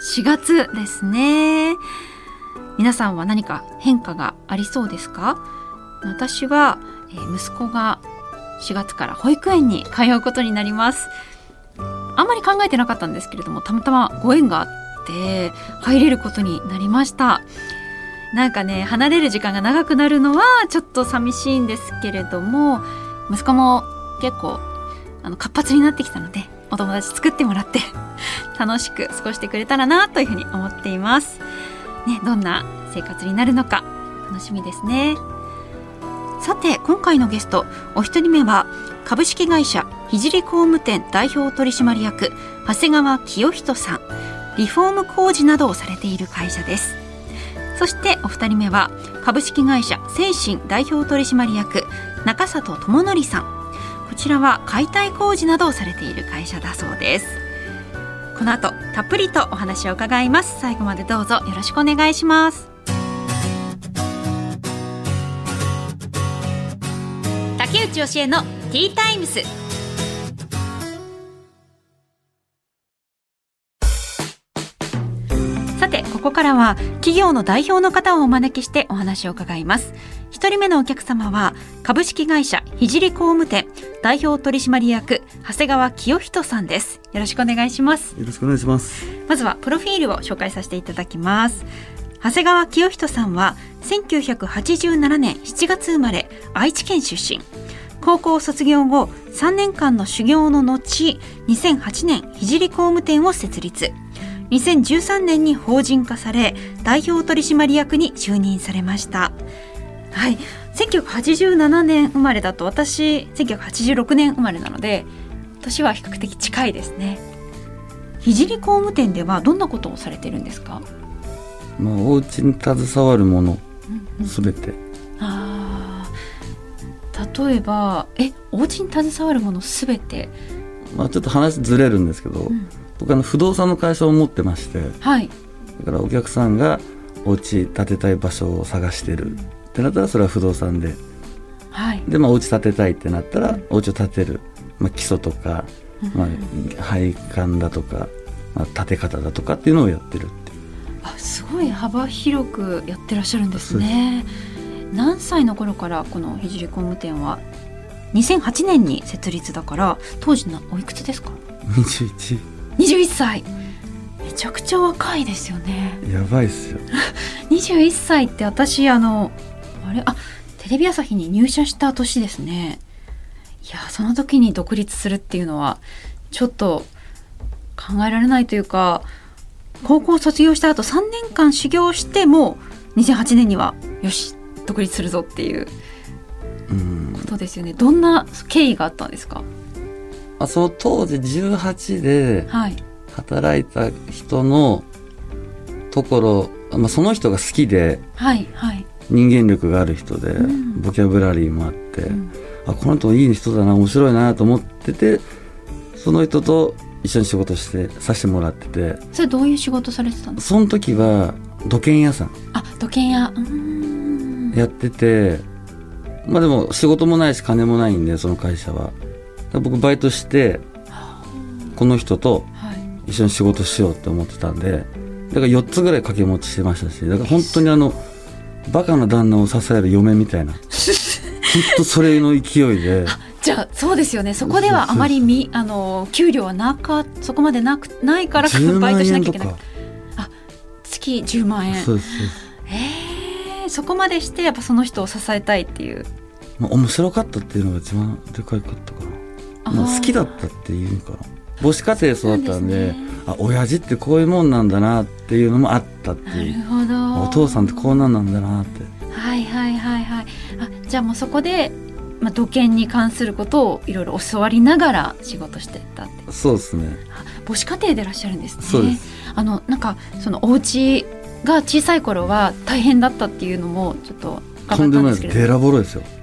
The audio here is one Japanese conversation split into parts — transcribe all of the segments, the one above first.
4月ですね。皆さんは何か変化がありそうですか？私は、え、息子が4月から保育園に通うことになります。あんまり考えてなかったんですけれどもたまたまご縁があって入れることになりました。なんかね離れる時間が長くなるのはちょっと寂しいんですけれども息子も結構あの活発になってきたのでお友達作ってもらって楽しく過ごしてくれたらなというふうに思っています。ね、どんな生活になるのか楽しみですね。さて今回のゲストお一人目は株式会社聖工務店代表取締役長谷川清人さんリフォーム工事などをされている会社ですそしてお二人目は株式会社精神代表取締役中里智則さんちらは解体工事などをされている会社だそうです。この後たっぷりとお話を伺います。最後までどうぞよろしくお願いします。竹内義恵のティータイムス。からは企業の代表の方をお招きしてお話を伺います。一人目のお客様は株式会社聖工務店代表取締役長谷川清人さんです。よろしくお願いします。よろしくお願いします。まずはプロフィールを紹介させていただきます。長谷川清人さんは1987年7月生まれ愛知県出身。高校卒業後3年間の修行の後2008年聖工務店を設立2013年に法人化され代表取締役に就任されました。はい。1987年生まれだと私1986年生まれなので年は比較的近いですね。聖工務店ではどんなことをされてるんですか？まあお家に携わるものすべ、うん、て、あ例えばえお家に携わるものすべて？まあちょっと話ずれるんですけど、うん僕あの不動産の会社を持ってまして、はい、だからお客さんがお家建てたい場所を探してるってなったらそれは不動産で、はい、でまあお家建てたいってなったら、うん、お家を建てる、まあ、基礎とか、まあ、配管だとか、まあ、建て方だとかっていうのをやってるってあすごい幅広くやってらっしゃるんですね。何歳の頃からこの聖工務店は？2008年に設立だから当時のおいくつですか？21 21歳。めちゃくちゃ若いですよね。やばいっすよ。21歳って私あのあれ？あテレビ朝日に入社した年ですね。いやその時に独立するっていうのはちょっと考えられないというか高校卒業した後3年間修行しても2008年にはよし独立するぞっていうことですよね。どんな経緯があったんですか？まあ、その当時18で働いた人のところ、まあ、その人が好きで、はいはい、人間力がある人で、うん、ボキャブラリーもあって、うん、あこの人いい人だな面白いなと思っててその人と一緒に仕事してさせてもらってて。それどういう仕事されてたんですかその時は土建屋さん。あ土建屋。やっててまあでも仕事もないし金もないんでその会社は僕バイトしてこの人と一緒に仕事しようって思ってたんでだから4つぐらい掛け持ちしてましたしだから本当にあのバカな旦那を支える嫁みたいな本当それの勢いで。じゃあそうですよね。そこではあまりみあの給料はなかそこまでなくないからバイトしなきゃいけない。あ月10万円。そうですえー、そこまでしてやっぱその人を支えたいっていう、まあ、面白かったっていうのが一番でかいかったかなまあ、好きだったっていうのかな母子家庭育ったんで、ね、あ親父ってこういうもんなんだなっていうのもあったっていうお父さんってこうなんなんだなって。はいはいはいはい。あじゃあもうそこで、まあ、土建に関することをいろいろ教わりながら仕事してたって。そうですね。母子家庭でいらっしゃるんですね。あのなんかそのお家が小さい頃は大変だったっていうのもちょっととんでもないです。デラボロですよ。あ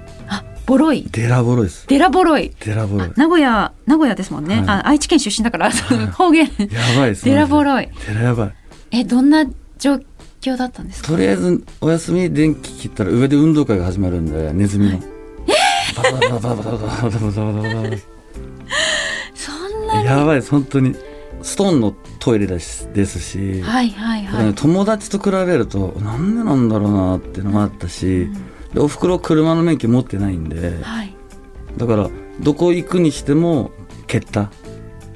ボロい。デラボロです。デラボロい。デラボロい。名古屋名古屋ですもんね、はい、あ愛知県出身だから、はい、方言。やばいです。デラボロい。デラやばい。えどんな状況だったんですか？とりあえずお休み電気切ったら上で運動会が始まるんでネズミの、バババババババババババそんなやばい本当にストーンのトイレですですし、はいはいはい、ね、友達と比べるとなんでなんだろうなっていうのもあったし、うん、でおふくろ車の免許持ってないんで、はい、だからどこ行くにしても蹴った、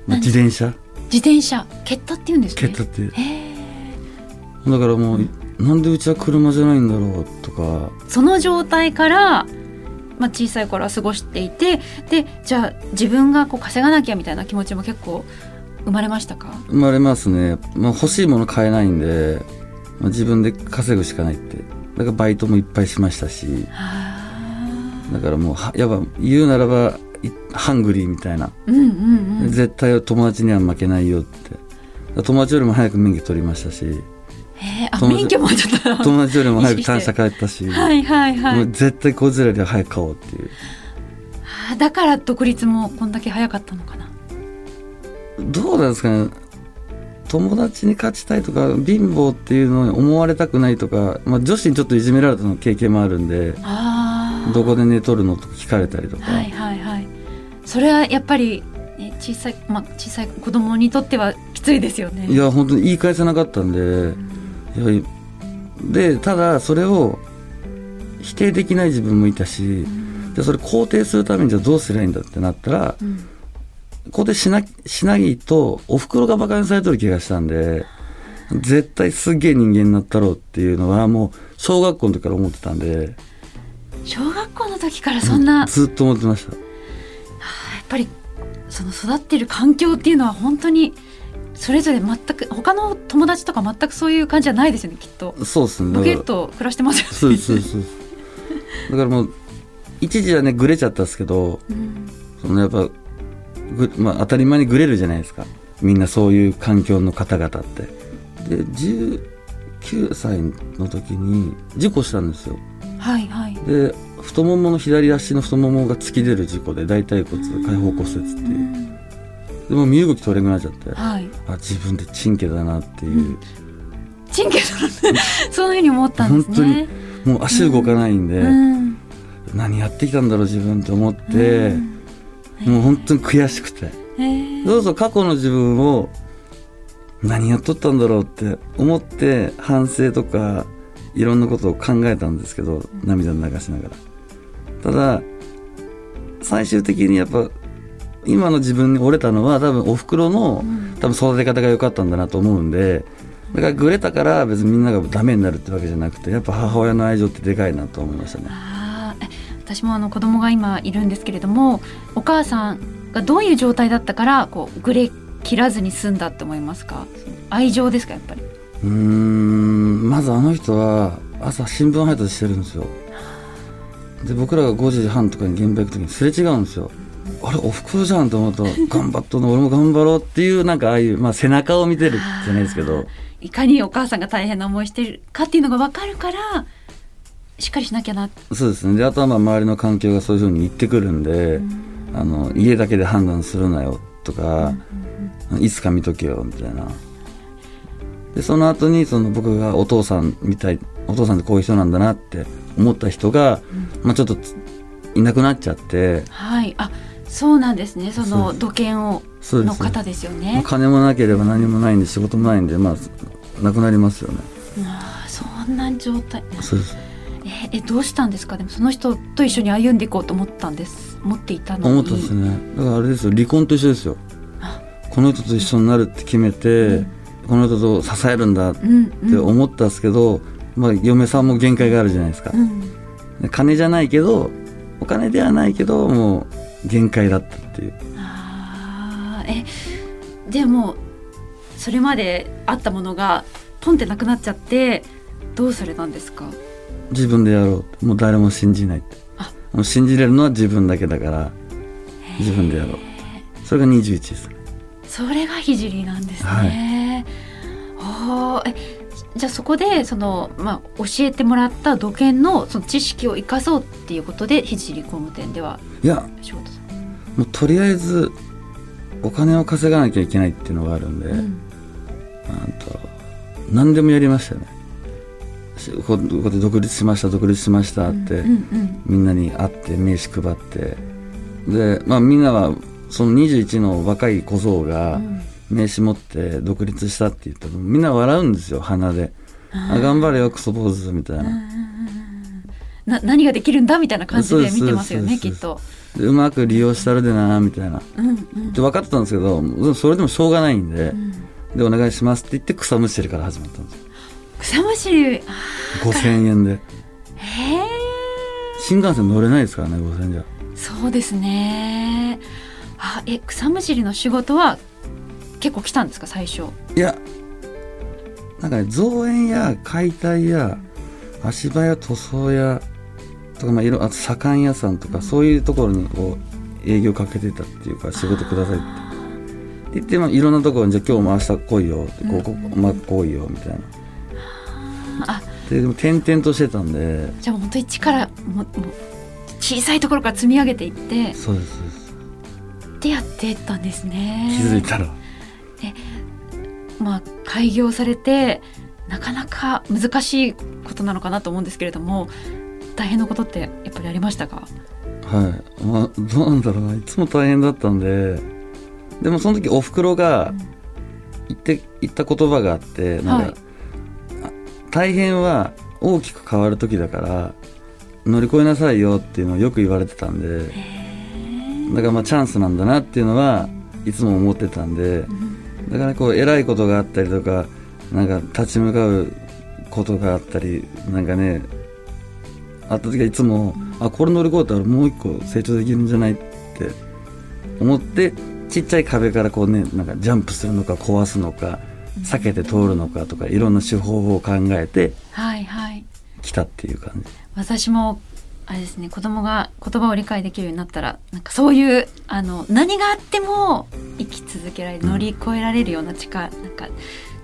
まあ、自転車。自転車。蹴ったって言うんですね。蹴ったって。だからもう、なんでうちは車じゃないんだろうとか。その状態からまあ、小さい頃は過ごしていてでじゃあ自分がこう稼がなきゃみたいな気持ちも結構生まれましたか？生まれますね、まあ、欲しいもの買えないんで、まあ、自分で稼ぐしかないってだからバイトもいっぱいしましたしだからもうやっぱ言うならばハングリーみたいな、うんうんうん、絶対友達には負けないよって。友達よりも早く免許取りましたしあ免許もちょっと友達よりも早く単車帰ったしはいはいはい。もう絶対こいつらよりは早く買おうっていう。だから独立もこんだけ早かったのかな。どうなんですかね友達に勝ちたいとか貧乏っていうのに思われたくないとか、まあ、女子にちょっといじめられたの経験もあるんでどこで寝とるのとか聞かれたりとか。はいはいはい。それはやっぱり小さい、まあ、小さい子供にとってはきついですよね。いや本当に言い返せなかったんで、うん。でただそれを否定できない自分もいたし、でそれ肯定するためにじゃあどうすりゃいいんだってなったら、うん、肯定しなしないとおふくろが馬鹿にされてる気がしたんで絶対すげえ人間になったろうっていうのはもう小学校の時から思ってたんで小学校の時からそんな、うん、ずっと思ってました、はあ、やっぱりその育ってる環境っていうのは本当にそれぞれ全く他の友達とか全くそういう感じじゃないですよねきっと。そうですね。ボケっと暮らしてますよね。そうそうそうだからもう一時はねぐれちゃったんですけど、うん、そのやっぱぐ、まあ、当たり前にぐれるじゃないですか。みんなそういう環境の方々って。で19歳の時に事故したんですよ。はいはい。で太ももの左足の太ももが突き出る事故で大腿骨開放骨折っていう、でも身動き取れなくなっちゃって、はい、あ自分でチンケだなっていう、うん、チンケだそういうふうに思ったんですね。本当にもう足動かないんで、うん、何やってきたんだろう自分って思って、うん、もう本当に悔しくて、どうぞ過去の自分を何やっとったんだろうって思って反省とかいろんなことを考えたんですけど涙流しながら。ただ最終的にやっぱ今の自分に折れたのは多分おふくろの多分育て方が良かったんだなと思うんでだからぐれたから別にみんながダメになるってわけじゃなくてやっぱ母親の愛情ってでかいなと思いましたね。私もあの子供が今いるんですけれどもお母さんがどういう状態だったからこうぐれ切らずに済んだって思いますか？愛情ですかやっぱり？うんまずあの人は朝新聞配達してるんですよ。で僕らが5時半とかに現場行く時にすれ違うんですよ。あれおふくろじゃんと思うと頑張っとの俺も頑張ろうっていうなんかああいう、まあ、背中を見てるじゃないですけど。いかにお母さんが大変な思いしてるかっていうのが分かるからしっかりしなきゃなそうですね。であとはまあ周りの環境がそういうふうに言ってくるんで、うん、あの家だけで判断するなよとか、うんうん、いつか見とけよみたいな。でその後にその僕がお父さんみたいお父さんってこういう人なんだなって思った人が、うん、まあ、ちょっといなくなっちゃって。はい。あそうなんですね。その土建をの方ですよね。金もなければ何もないんで仕事もないんでまあなくなりますよね。あそんな状態。そうですええどうしたんですか？でもその人と一緒に歩んでいこうと思ったんです。思っていたの思ったんですね。だからあれですよ離婚と一緒ですよ。この人と一緒になるって決めて、うん、この人と支えるんだって思ったんですけど、うんうん、まあ、嫁さんも限界があるじゃないですか、うん、金じゃないけどお金ではないけどもう限界だったっていう。あえでもそれまであったものがポンってなくなっちゃってどうされたんですか？自分でやろうもう誰も信じないってもう信じれるのは自分だけだから自分でやろう。それが21です。それが聖なんですね、はい、えじゃあそこでその、まあ、教えてもらった土建のその知識を生かそうっていうことで聖工務店ではいや。もうとりあえずお金を稼がなきゃいけないっていうのがあるんで、うん、と何でもやりましたよねここで独立しました独立しましたって、みんなに会って名刺配って。で、まあ、みんなはその21の若い小僧が名刺持って独立したって言ったらみんな笑うんですよ鼻で「あ頑張れよクソ坊主」みたいな。な何ができるんだみたいな感じで見てますよねきっと。うまく利用したるでなみたいな、うんうん、で分かってたんですけどそれでもしょうがないんで、うん、でお願いしますって言って草むしりから始まったんです草むしり5000円で。へえ新幹線乗れないですからね5000円じゃ。そうですね。あえ草むしりの仕事は結構来たんですか最初？いやなんかね造園や解体や足場や塗装やとかまあいろあと左官屋さんとかそういうところにこう営業かけてたっていうか仕事くださいって。言って、まあ、いろんなところにじゃあ今日も明日来いよってここ、まあ、来いよみたいな。あ。ででも転々としてたんで。じゃあ本当一からもも小さいところから積み上げていって。そうですそうです。でやってたんですね。気づいたら。でまあ開業されてなかなか難しいことなのかなと思うんですけれども大変なことってやっぱりありましたか？はい。まあどうなんだろうな。いつも大変だったんででもその時おふくろが言って、言った言葉があってなんか、はい、大変は大きく変わる時だから乗り越えなさいよっていうのをよく言われてたんでだからまあチャンスなんだなっていうのはいつも思ってたんで、だからこう偉いことがあったりとかなんか立ち向かうことがあったりなんかねあった時はいつも、あこれ乗り越えたらもう一個成長できるんじゃないって思ってちっちゃい壁からこうねなんかジャンプするのか壊すのか避けて通るのかとかいろんな手法を考えて来たっていう感じ。私もあれですね子供が言葉を理解できるようになったらなんかそういうあの何があっても生き続けられる乗り越えられるような力、うん、なんか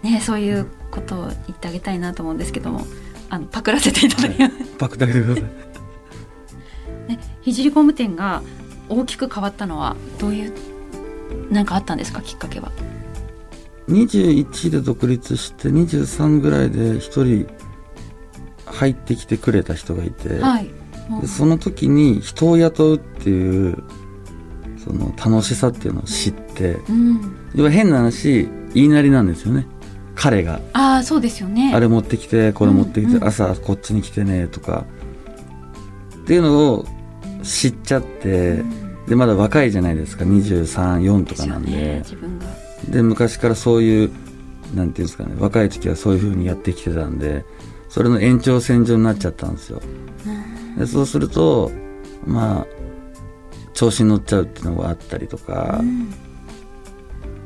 ねそういうことを言ってあげたいなと思うんですけどもあのパクらせていただきます、はい、パクってあげてください。ね、聖工務店が大きく変わったのはどういう何かあったんですかきっかけは。21で独立して23ぐらいで1人入ってきてくれた人がいて、はい、でその時に人を雇うっていうその楽しさっていうのを知って、うん、要は変な話言いなりなんですよね。彼が。ああそうですよね。あれ持ってきてこれ持ってきて、うんうん、朝こっちに来てねとか。っていうのを知っちゃって、うん、でまだ若いじゃないですか。234とかなんで、ね、で昔からそういうなんていうんですかね若い時はそういうふうにやってきてたんでそれの延長線上になっちゃったんですよ、でそうするとまあ調子に乗っちゃうっていうのがあったりとか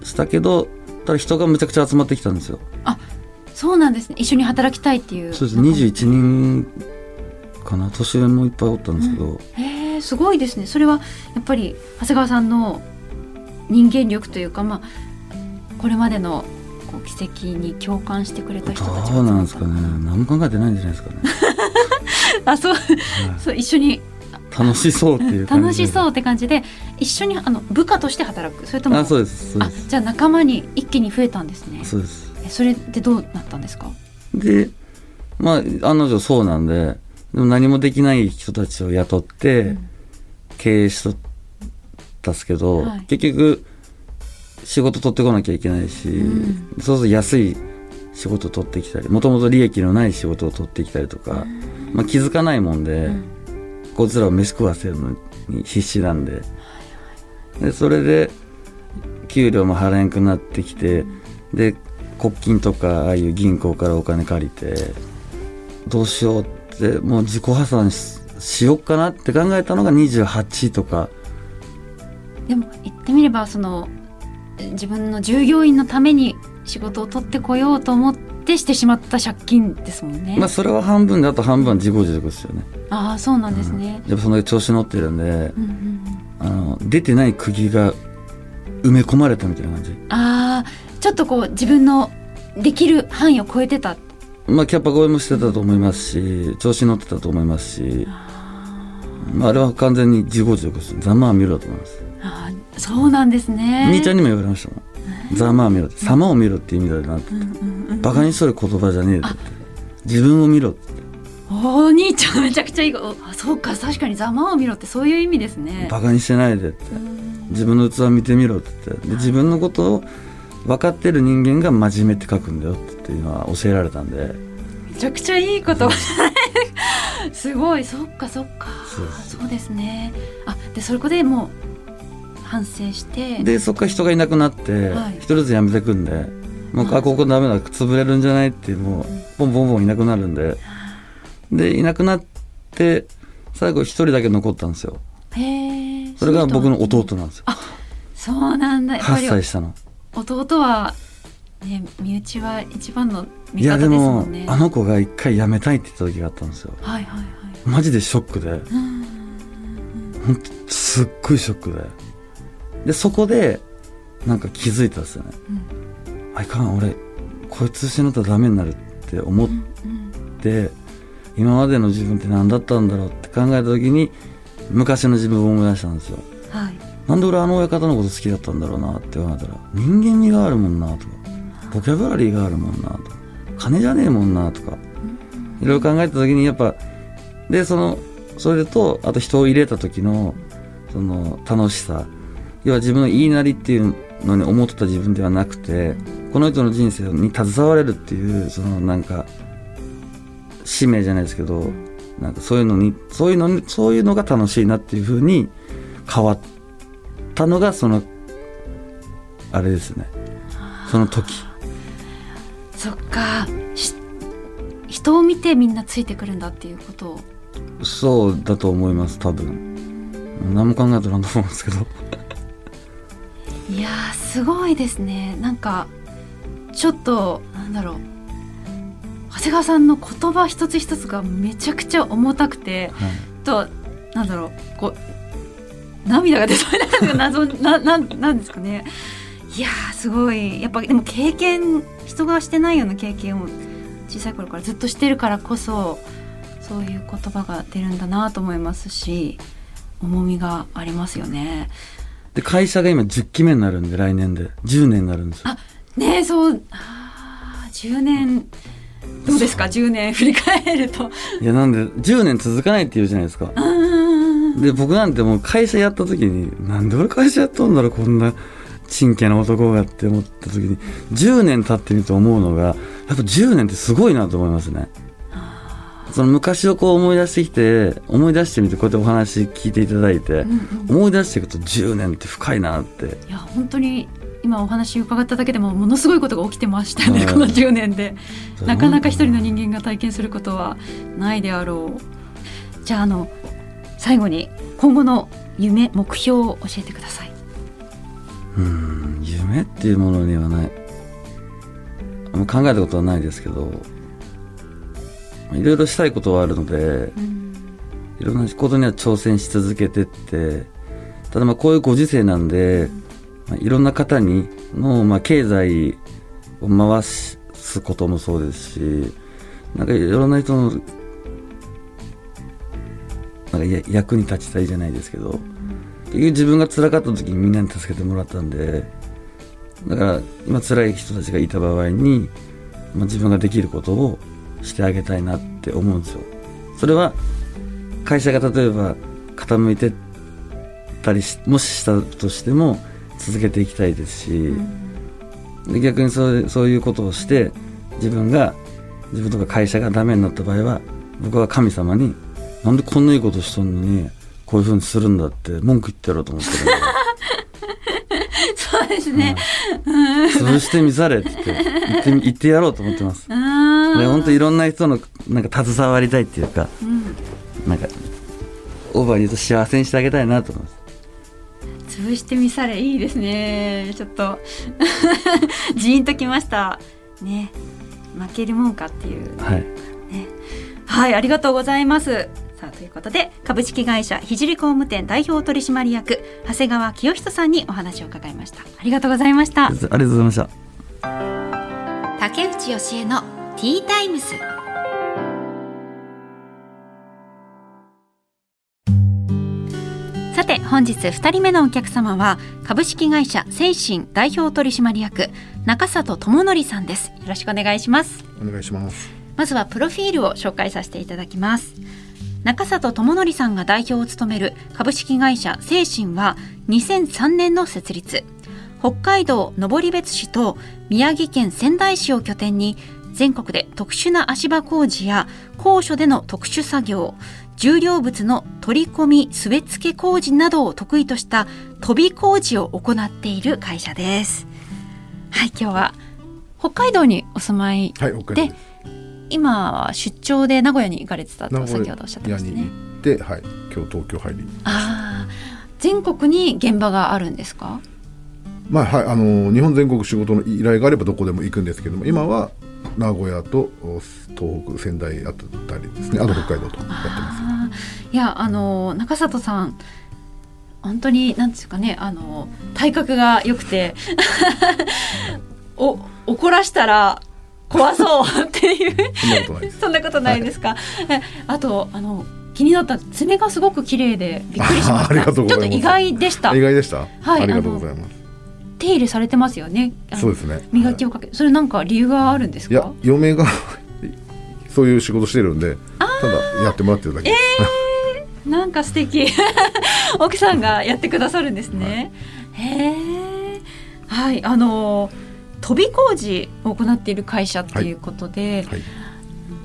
したけどただ人がむちゃくちゃ集まってきたんですよ。あそうなんですね。一緒に働きたいっていう。そうです。21人かな？年上もいっぱいおったんですけど、うん、へえすごいですね。それはやっぱり長谷川さんの人間力というかまあこれまでのこう奇跡に共感してくれた人たちそうなんですかね。何も考えてないんじゃないですかね。あそう。はい、そう一緒に。楽しそうっていう楽しそうって感じで一緒にあの部下として働く。それともあそうです。あじゃあ仲間に一気に増えたんですね。そうです。それでどうなったんですか？でまあ案の定そうなんででも何もできない人たちを雇って経営しとったんですけど、はい、結局仕事取ってこなきゃいけないし、うん、そうすると安い仕事を取ってきたりもともと利益のない仕事を取ってきたりとか、まあ、気づかないもんで、うん、こいつらを飯食わせるのに必死なんで。でそれで給料も払えんくなってきて、で国金とかああいう銀行からお金借りてどうしようってもう自己破産しよっかなって考えたのが28とか。でも言ってみればその自分の従業員のために仕事を取ってこようと思ってしてしまった借金ですもんね。まあそれは半分であと半分は自業自得ですよね。ああそうなんですね。うん、やっぱその調子乗ってるんで、うんうん、あの出てない釘が埋め込まれたみたいな感じ。ああちょっとこう自分のできる範囲を超えてた。まあキャパ超えもしてたと思いますし調子に乗ってたと思いますし。まあ、あれは完全に自業自得です。ざまあ見ろと思います。あそうなんですね。兄ちゃんにも言われましたもん。ざまあ見ろ様を見ろって意味だよなって、うんうんうん、バカにしとる言葉じゃねえって。自分を見ろって。お兄ちゃんめちゃくちゃいいあそうか確かにざまを見ろってそういう意味ですね。バカにしてないでって。自分の器見てみろって言って。で自分のことを分かってる人間が真面目って書くんだよっていうのは教えられたんで。めちゃくちゃいいことすごいそっかそっか。そうです。ね。あでそこでもう反省して。でそっから人がいなくなって一、人ずつ辞めてくんでもうあここダメだ潰れるんじゃないってもうボンボンボンいなくなるんで。でいなくなって最後一人だけ残ったんですよ。へえそれが僕の弟なんですよ。あそうなんだ。8歳下の。弟はね身内は一番の味方ですもんね。いやでもあの子が一回辞めたいって言った時があったんですよ。はいはいはい。マジでショックで。本当すっごいショックででそこでなんか気づいたんですよね、うん、あいかん。俺こいつ死ぬとダメになるって思って、うんうん、今までの自分って何だったんだろうって考えた時に昔の自分を思い出したんですよ、はい、なんで俺あの親方のこと好きだったんだろうなって思ったら人間味があるもんなとかボキャブラリーがあるもんなとか金じゃねえもんなとかいろいろ考えた時にやっぱでそのそれとあと人を入れた時のその楽しさ要は自分の言いなりっていうのに思ってた自分ではなくてこの人の人生に携われるっていうそのなんか使命じゃないですけどなんかそういうのにそういうのにそういうのが楽しいなっていうふうに変わったのがそのあれですね。その時。そっか。人を見てみんなついてくるんだっていうこと。をそうだと思います多分。何も考えてないと思うんですけどいやすごいですね。なんかちょっとなんだろう。長谷川さんの言葉一つ一つがめちゃくちゃ重たくて、はい、となんだろう。こう涙が出そうな謎なななんですかね。いやすごい。やっぱでも経験人がしてないような経験を小さい頃からずっとしてるからこそそういう言葉が出るんだなと思いますし重みがありますよね。で会社が今10期目になるんで来年で。10年になるんですあねそうあ10年。どうですか？10年。振り返ると。いやなんで10年続かないって言うじゃないですか。で僕なんてもう会社やった時になんで俺会社やっとんだろうこんな真剣な男がって思った時に10年経ってみると思うのがやっぱ10年ってすごいなと思いますねその昔をこう思い出してきて思い出してみてこうやってお話聞いていただいて、うんうん、思い出していくと10年って深いなって。いや本当に今お話伺っただけでもものすごいことが起きてましたね、この10年で。なかなか一人の人間が体験することはないであろう。じゃああの最後に今後の夢目標を教えてください。うん夢っていうものにはない。考えたことはないですけどいろいろしたいことはあるので、うん、いろんなことには挑戦し続けてってただまあこういうご時世なんで、まあ、いろんな方にの、まあ、経済を回すこともそうですしなんかいろんな人のなんか役に立ちたいじゃないですけど、結局自分が辛かった時にみんなに助けてもらったんでだから今辛い人たちがいた場合に、まあ、自分ができることをしてあげたいなって思うんですよ。それは会社が例えば傾いてたりもししたとしても続けていきたいですし、うん、逆にそうそういうことをして自分が自分とか会社がダメになった場合は僕は神様になんでこんないいことしとんのにこういうふうにするんだって文句言ってやろうと思ってる そうですね、うん、潰してみされって言って言ってやろうと思ってます。で本当いろんな人のなんか携わりたいっていうか、うん、なんかオーバーに言うと幸せにしてあげたいなと思います。潰してみされいいですね。ちょっと。ジーンときました。ね。負けるもんかっていう、はい、ね、はいありがとうございますさあということで株式会社聖工務店代表取締役長谷川清人さんにお話を伺いました。ありがとうございました。ありがとうございました。竹内義恵のティータイムスさて本日2人目のお客様は株式会社精神代表取締役中里智則さんです。よろしくお願いします。お願いします。まずはプロフィールを紹介させていただきます中里智則さんが代表を務める株式会社精神は2003年の設立。北海道登別市と宮城県仙台市を拠点に全国で特殊な足場工事や高所での特殊作業重量物の取り込み据え付け工事などを得意とした飛び工事を行っている会社です。はい今日は北海道にお住まいで、はい、今は出張で名古屋に行かれてたと先ほどおっしゃってましたね。で、はい、今日東京入りああ全国に現場があるんですか？まあはい、あの日本全国仕事の依頼があればどこでも行くんですけども今は名古屋と東北仙台あったりですね。あと北海道とやってます。いやあの中里さん本当になんですかねあの体格が良くて お怒らしたら怖そうっていうそんなことないですか、はい、あとあの気になった爪がすごく綺麗でびっくりしましたちょっと意外でした意外でした？は いありがとうございます手入れされてますよね。そうですね。磨きをかけ、はい、それなんか理由があるんですか？いや、嫁がそういう仕事してるんで、ただやってもらってるだけ。えー、なんか素敵。奥さんがやってくださるんですね。はい、へえ。はい、あの飛び工事を行っている会社っていうことで。はい、はい。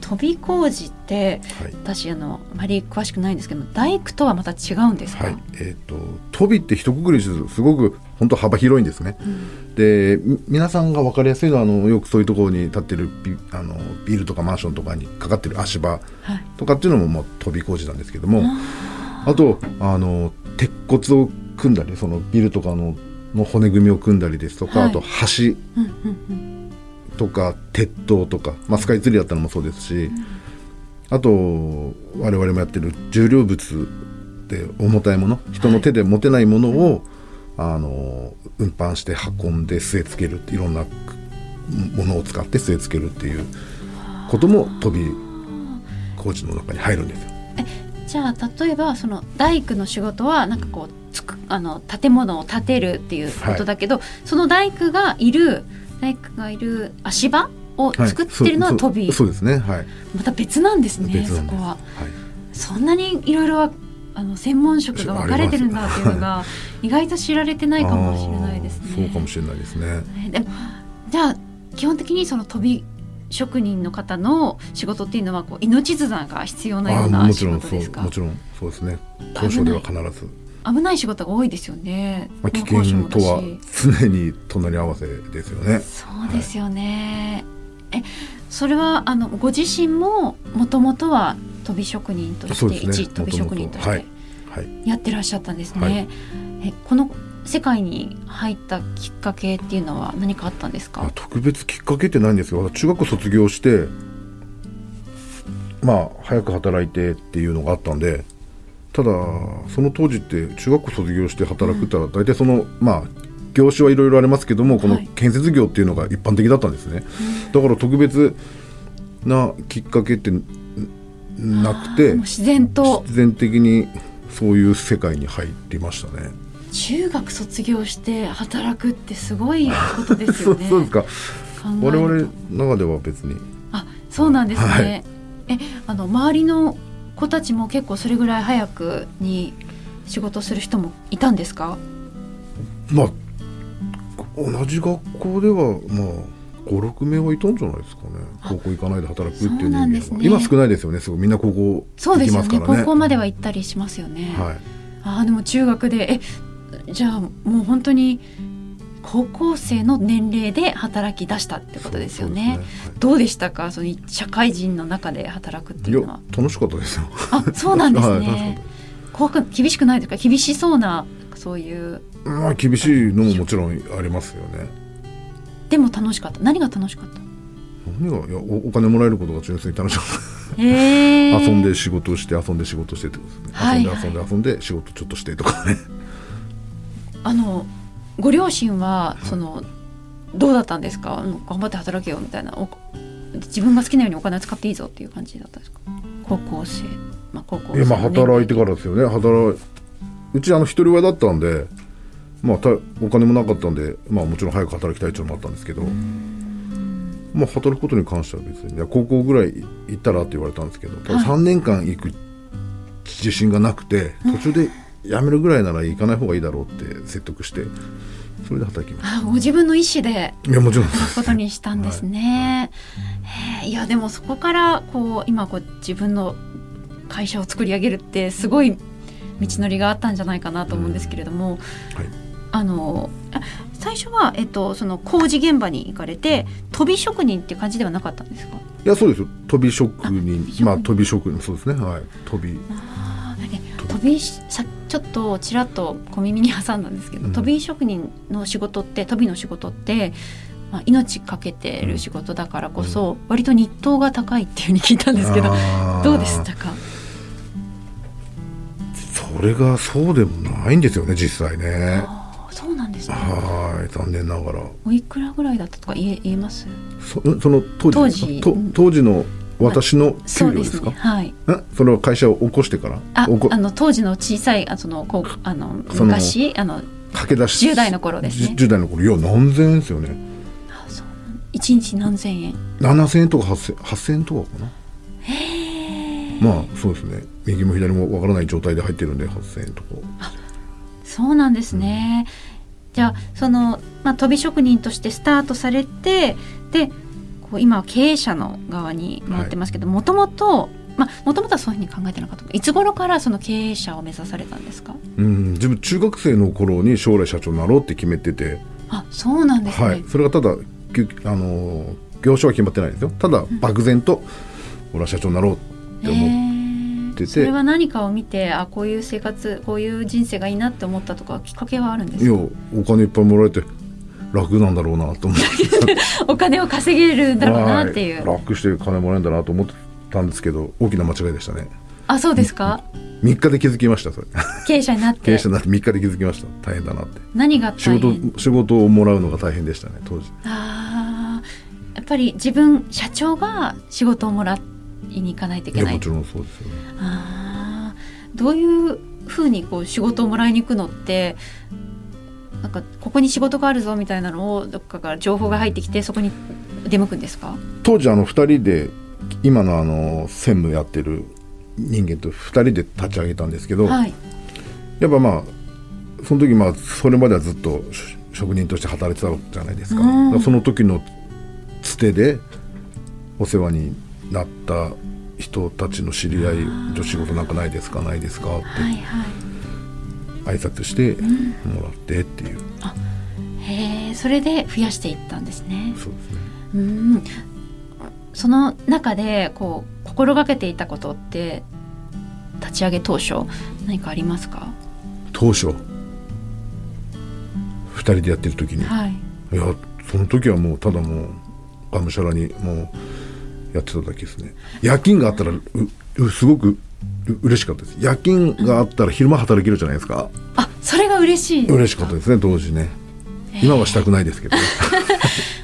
飛び工事って、はい、私あのあまり詳しくないんですけど大工とはまた違うんですか、はい、えーと、飛びって一括りするすごく本当幅広いんですね、うん、で皆さんが分かりやすいのはあのよくそういうところに建ってるビあのビルとかマンションとかにかかってる足場とかっていうのも、まあ、飛び工事なんですけども、あとあの鉄骨を組んだりそのビルとかのの骨組みを組んだりですとか、はい、あと橋、とか鉄塔とか、まあ、スカイツリーだったのもそうですし、あと我々もやってる重量物で重たいもの人の手で持てないものを、はい、あの運搬して運んで据え付けるいろんなものを使って据え付けるっていうことも飛び工事の中に入るんですよ。じゃあ例えばその大工の仕事はなんかこうつくあの建物を建てるっていうことだけど、はい、その大工がいる大工がいる足場を作ってるのはトビー、はい、そうですね。はい。また別なんですねそこは、はい、そんなにいろいろあの専門職が分かれてるんだっていうのが意外と知られてないかもしれないですね。そうかもしれないですね。でもじゃあ基本的にその飛び職人の方の仕事っていうのはこう命綱が必要なような仕事ですか？もちろんそうですね。交渉では必ず危ない仕事が多いですよね。まあ、危険とは常に隣り合わせですよね。そうですよね。はい、え、それはあのご自身ももともとは飛び職人として、ね、一飛び職人としてやってらっしゃったんですね。はい、え、この世界に入ったきっかけっていうのは何かあったんですか？特別きっかけってないんですよ。中学校卒業して、まあ早く働いてっていうのがあったんで。ただその当時って中学校卒業して働くったら大体そのまあ業種はいろいろありますけどもこの建設業っていうのが一般的だったんですね、だから特別なきっかけってなくて自然と。自然的にそういう世界に入りましたね。中学卒業して働くってすごいことですよね。そうですか。我々中では別に。あそうなんですね、はい、えあの周りの子たちも結構それぐらい早くに仕事する人もいたんですか？まあ同じ学校ではまあ56名はいたんじゃないですかね。高校行かないで働くっていう人間は、ね、今少ないですよね。すごい。みんな高校そうですよね。高校までは行ったりしますよね、はい、ああでも中学でえじゃあもう本当に高校生の年齢で働き出したってことですよね。ねはい、どうでしたか、その社会人の中で働くっていうのは。楽しかったですよ。あ、そうなんですね。はい、怖く厳しくないですか、厳しそうなそういう。まあ厳しいのももちろんありますよね。でも楽しかった。何が楽しかった？何が？いやおお金もらえることが純粋に楽しかった。遊んで仕事して遊んで仕事してってことですね、はいはい、遊んで遊んで遊んで仕事ちょっとしてとかねあのご両親はそのどうだったんですか？頑張って働けよみたいな。自分が好きなようにお金使っていいぞっていう感じだったんですか？高校生。まあ高校生、ね、まあ働いてからですよね。働うちあの一人親だったんでまあお金もなかったんでまあもちろん早く働きたいっていうのもあったんですけどまあ働くことに関しては別に。高校ぐらい行ったらって言われたんですけどただ3年間行く自信がなくて、途中で辞めるぐらいなら行かない方がいいだろうって説得してそれで働きましたあご自分の意思でいやもちろんことにしたんですね、はい、いやでもそこからこう今こう自分の会社を作り上げるってすごい道のりがあったんじゃないかなと思うんですけれども、うんはい、あの最初は、えっと、その工事現場に行かれて飛び職人っていう感じではなかったんですか？いやそうですよ。飛び職人。まあ飛び職人。そうですね。はい。飛び。飛び。さちょっとちらっと小耳に挟んだんですけど、うん、飛び職人の仕事って飛びの仕事って、まあ、命かけてる仕事だからこそ、うん、割と日当が高いっていうふうに聞いたんですけどどうでしたか？それがそうでもないんですよね実際ね。そうなんですね。はい残念ながら。おいくらぐらいだったとか言え言えます？そその当時当時当時の私の給料ですか？すね、はい。それは会社を起こしてから？あ、あの当時の小さいあそのこうあの昔？あの駆け出し？10代の頃ですね。10代の頃いや何千円ですよね。あ、そう。一日何千円？七千円とか八千八千円とかかな。まあそうですね。右も左もわからない状態で入ってるんで八千円とか。そうなんですね。うん、じゃあそのまあ飛び職人としてスタートされてでこう今は経営者の側に回ってますけどもともとまあ、もともとはそういうふうに考えてなかったいつ頃からその経営者を目指されたんですか？うん自分中学生の頃に将来社長になろうって決めてて。あそうなんですね、はい、それがただあの業種は決まってないですよ。ただ漠然と、俺は社長になろうって思ってて、それは何かを見てあこういう生活こういう人生がいいなって思ったとかきっかけはあるんですか？いやお金いっぱいもらえて楽なんだろうなと思って。お金を稼げるんだろうなっていう、はい、楽して金もらえるんだなと思ってたんですけど大きな間違いでしたね。あそうですか？3日で気づきましたそれ。経営者になって。経営者になって3日で気づきました。大変だなって。何が仕事仕事をもらうのが大変でしたね当時。ああやっぱり自分社長が仕事をもらいに行かないといけない。もちろんそうですよね。ああどういうふうにこう仕事をもらいに行くのってなんかここに仕事があるぞみたいなのをどっかから情報が入ってきてそこに出向くんですか？当時あの2人で今のあの専務やってる人間と2人で立ち上げたんですけど、はい、やっぱまあその時まあそれまではずっと職人として働いてたじゃないですか,、かその時のつてでお世話になった人たちの知り合い「仕事なんかないですか？ないですか?」って、はいはい挨拶してもらってっていう、うん、あへえそれで増やしていったんですね。そうですね。うん。その中でこう心がけていたことって立ち上げ当初何かありますか？当初2人でやってる時に、はい、いやその時はもうただもうがむしゃらにもうやってただけですね。夜勤があったらすごく嬉しかったです。夜勤があったら昼間働けるじゃないですか、うん、あそれが嬉しい。嬉しかったですね当時ね。今はしたくないですけど、ね、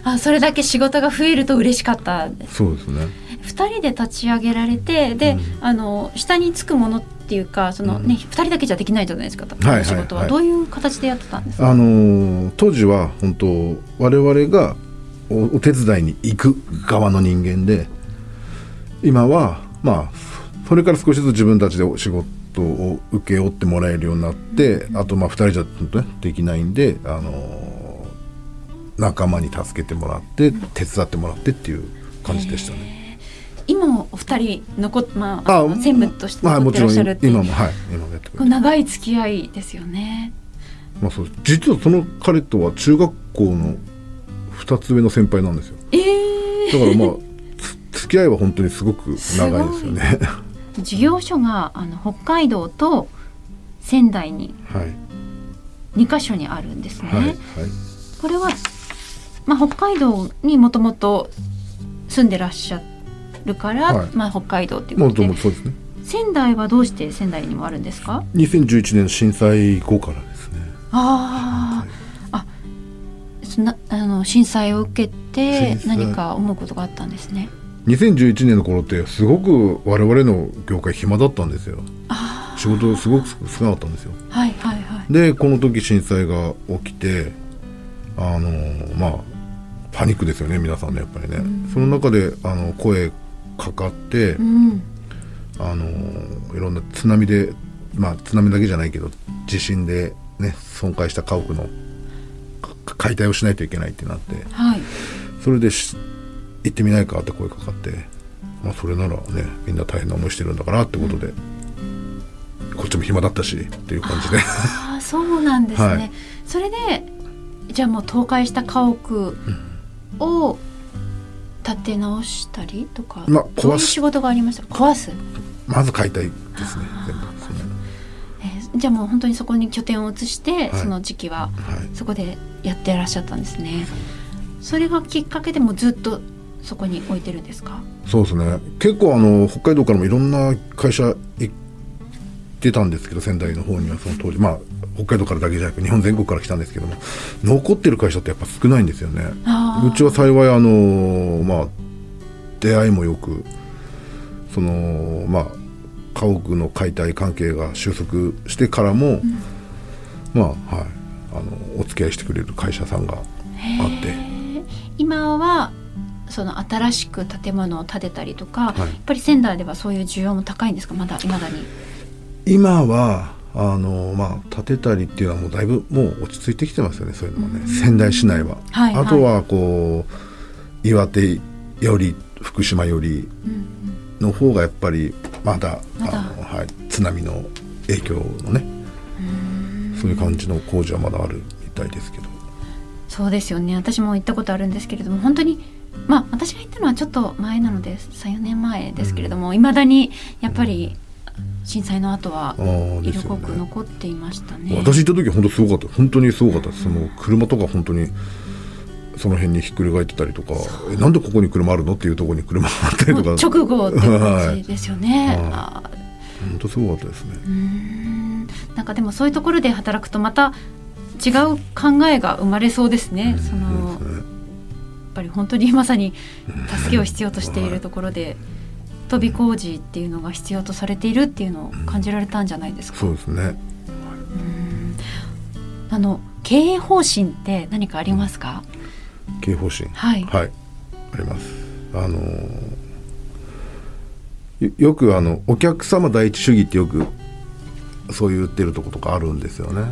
あそれだけ仕事が増えると嬉しかった。そうですね。2人で立ち上げられてで、うん、あの下につくものっていうかそのね、うん、2人だけじゃできないじゃないですか、はい、仕事は、どういう形でやってたんですか、あのー、当時は本当我々がおお手伝いに行く側の人間で今はまあそれから少しずつ自分たちで仕事を請け負ってもらえるようになってあとまあ2人じゃ、ね、できないんで、あのー、仲間に助けてもらって手伝ってもらってっていう感じでしたね。今もお二人残まあ、あ専務として残ってらっしゃるっていう、まあ、今もはい今もやってくれ長い付き合いですよね。まあそう実はその彼とは中学校の2つ上の先輩なんですよ。えー、だからまあ付き合いは本当にすごく長いですよね。事業所があの北海道と仙台に2か所にあるんですね。はいはい、これは、まあ、北海道にもともと住んでらっしゃっるから、はい、まあ、北海道っていうことで。そうですね。仙台はどうして仙台にもあるんですか？2011年震災後からですね。あ、はい、あそなあの震災を受けて何か思うことがあったんですね2011年の頃ってすごく我々の業界暇だったんですよ。仕事すごく少なかったんですよ。はいはいはい。でこの時震災が起きてあのまあパニックですよね皆さんねやっぱりね、うん、その中であの声かかって、うん、あのいろんな津波でまあ津波だけじゃないけど地震でね損壊した家屋の解体をしないといけないってなって、はい、それで行ってみないかって声かかって、まあ、それならねみんな大変な思いしてるんだからってことで、うん、こっちも暇だったしっていう感じで。ああそうなんですね、はい、それでじゃあもう倒壊した家屋を立て直したりとか、まあ、どういう仕事がありました？壊す。まず解体ですね全部。えー、じゃあもう本当にそこに拠点を移して、はい、その時期はそこでやってらっしゃったんですね、それがきっかけでもずっとそこに置いてるんですか？そうですね。結構あの北海道からもいろんな会社行ってたんですけど仙台の方にはその当時。まあ北海道からだけじゃなく日本全国から来たんですけども残ってる会社ってやっぱ少ないんですよね。うちは幸いあのまあ出会いもよくそのまあ家屋の解体関係が収束してからも、うん、まあはい。あのお付き合いしてくれる会社さんがあって。今はその新しく建物を建てたりとか、はい、やっぱり仙台ではそういう需要も高いんですか？まだいまだに。今はあのまあ建てたりっていうのはもうだいぶもう落ち着いてきてますよねそういうのはね、仙台市内は、はいはい、あとはこう岩手より福島よりの方がやっぱりまだまだ。あの、はい、津波の影響のねそういう感じの工事はまだあるみたいですけど。そうですよね。私も行ったことあるんですけれども本当にまあ私が行ったのはちょっと前なので34年前ですけれどもいま、うん、だにやっぱり、うん震災の後は色濃く残っていましたね、ね、私行った時本当すごかった。本当にすごかった。です、もう車とか本当にその辺にひっくり返ってたりとかえなんでここに車あるの？っていうところに車があったりとか。直後って感じですよね、はい、本当すごかったですね。なんかでもそういうところで働くとまた違う考えが生まれそうですね、その、ね、やっぱり本当にまさに助けを必要としているところで、飛び工事っていうのが必要とされているっていうのを感じられたんじゃないですか？そうですね。あの経営方針って何かありますか？経営方針？はい。はい。あります。あのよくあのお客様第一主義ってよくそう言ってるとことかあるんですよね。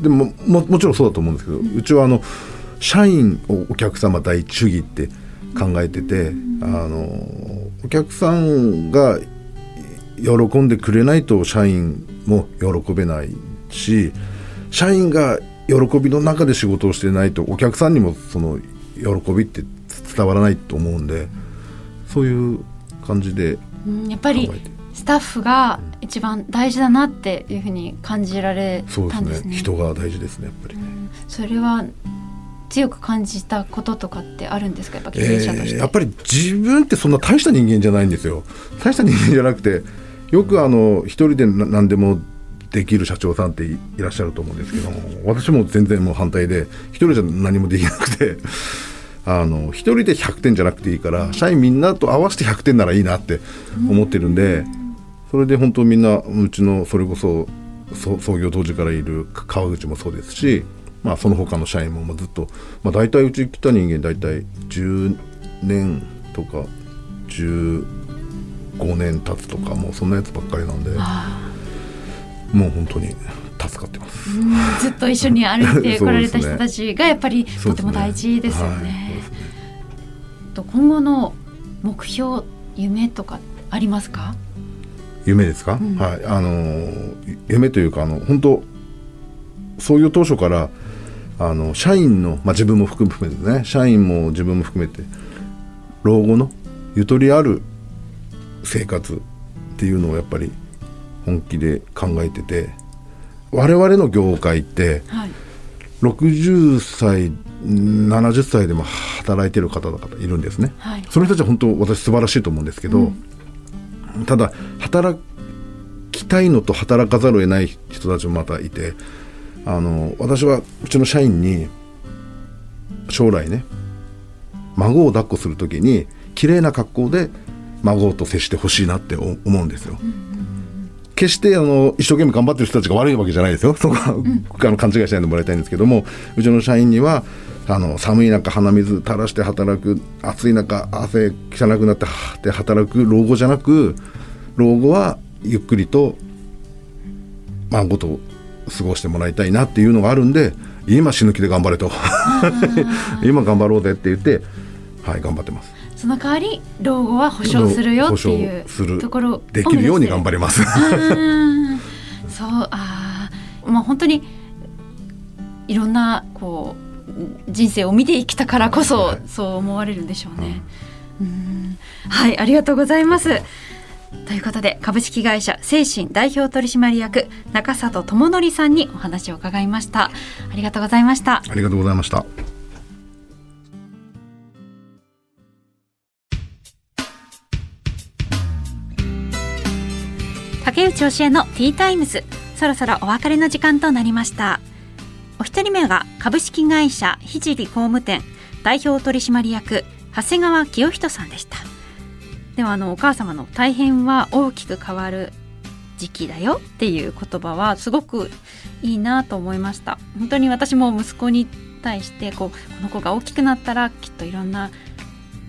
でもももちろんそうだと思うんですけど、うちはあの社員をお客様第一主義って考えてて、あのお客さんが喜んでくれないと社員も喜べないし社員が喜びの中で仕事をしてないとお客さんにもその喜びって伝わらないと思うんでそういう感じでやっぱりスタッフが一番大事だなっていうふうに感じられたんですね。すね。人が大事ですねやっぱり、それは強く感じたこととかってあるんですか？やっぱ経営者として、えー、やっぱり自分ってそんな大した人間じゃないんですよ。大した人間じゃなくてよくあの一人で何でもできる社長さんっていらっしゃると思うんですけども私も全然もう反対で一人じゃ何もできなくて あの一人で100点じゃなくていいから社員みんなと合わせて100点ならいいなって思ってるんでそれで本当みんなうちのそれこそ創業当時からいる川口もそうですしまあ、その他の社員もずっと、まあ、大体うち来た人間大体10年とか15年経つとかもうそんなやつばっかりなんでもう本当に助かってます、ずっと一緒に歩いて こられた人たちがやっぱりとても大事ですよね。ねはい、と今後の目標夢とかありますか？夢ですか、うん、はい。あの夢というかあの本当創業当初からあの社員の、まあ、自分も含めてね社員も自分も含めて老後のゆとりある生活っていうのをやっぱり本気で考えてて我々の業界って、はい、60歳70歳でも働いてる方々いるんですね、はい、その人たちは本当私素晴らしいと思うんですけど、うん、ただ働きたいのと働かざるを得ない人たちもまたいてあの私はうちの社員に将来ね孫を抱っこする時に綺麗な格好で孫と接してほしいなって思うんですよ。決してあの一生懸命頑張ってる人たちが悪いわけじゃないですよ、そこは、うん、あの勘違いしないでもらいたいんですけども、うちの社員には、あの寒い中、鼻水垂らして働く、暑い中、汗汚くなってって働く老後じゃなく、老後はゆっくりと孫と過ごしてもらいたいなっていうのがあるんで、今死ぬ気で頑張れと今頑張ろうぜって言って、はい、頑張ってます。その代わり老後は保証するよっていうところできるように頑張ります。そうあまあ本当にいろんなこう人生を見てきたからこそ、はい、そう思われるんでしょうね。うん、はいありがとうございます。ということで株式会社精神代表取締役中里智則さんにお話を伺いました。ありがとうございました。ありがとうございました。竹内教えのティータイムズ。そろそろお別れの時間となりました。お一人目が株式会社聖工務店代表取締役長谷川清人さんでしたでもあのお母様の大変は大きく変わる時期だよっていう言葉はすごくいいなと思いました本当に私も息子に対してこうこの子が大きくなったらきっといろんな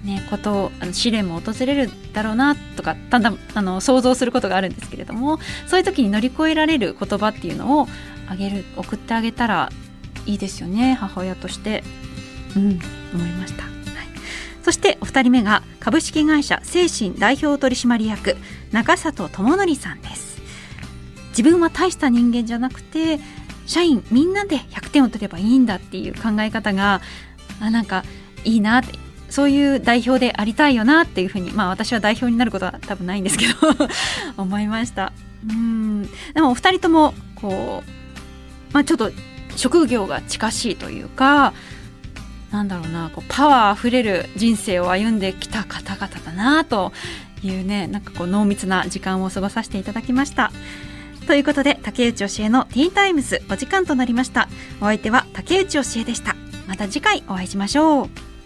ね、ことをあの試練も訪れるだろうなとかだんだあの想像することがあるんですけれどもそういう時に乗り越えられる言葉っていうのをあげる送ってあげたらいいですよね母親として、うん、思いました。そしてお二人目が株式会社精神代表取締役中里智則さんです。自分は大した人間じゃなくて社員みんなで100点を取ればいいんだっていう考え方があなんかいいなってそういう代表でありたいよなっていうふうにまあ私は代表になることは多分ないんですけど 思いました。うん。でもお二人ともこうまあちょっと職業が近しいというかなんだろうなこうパワーあふれる人生を歩んできた方々だなというねなんかこう濃密な時間を過ごさせていただきました。ということで竹内教えのティータイムズお時間となりました。お相手は竹内教えでした。また次回お会いしましょう。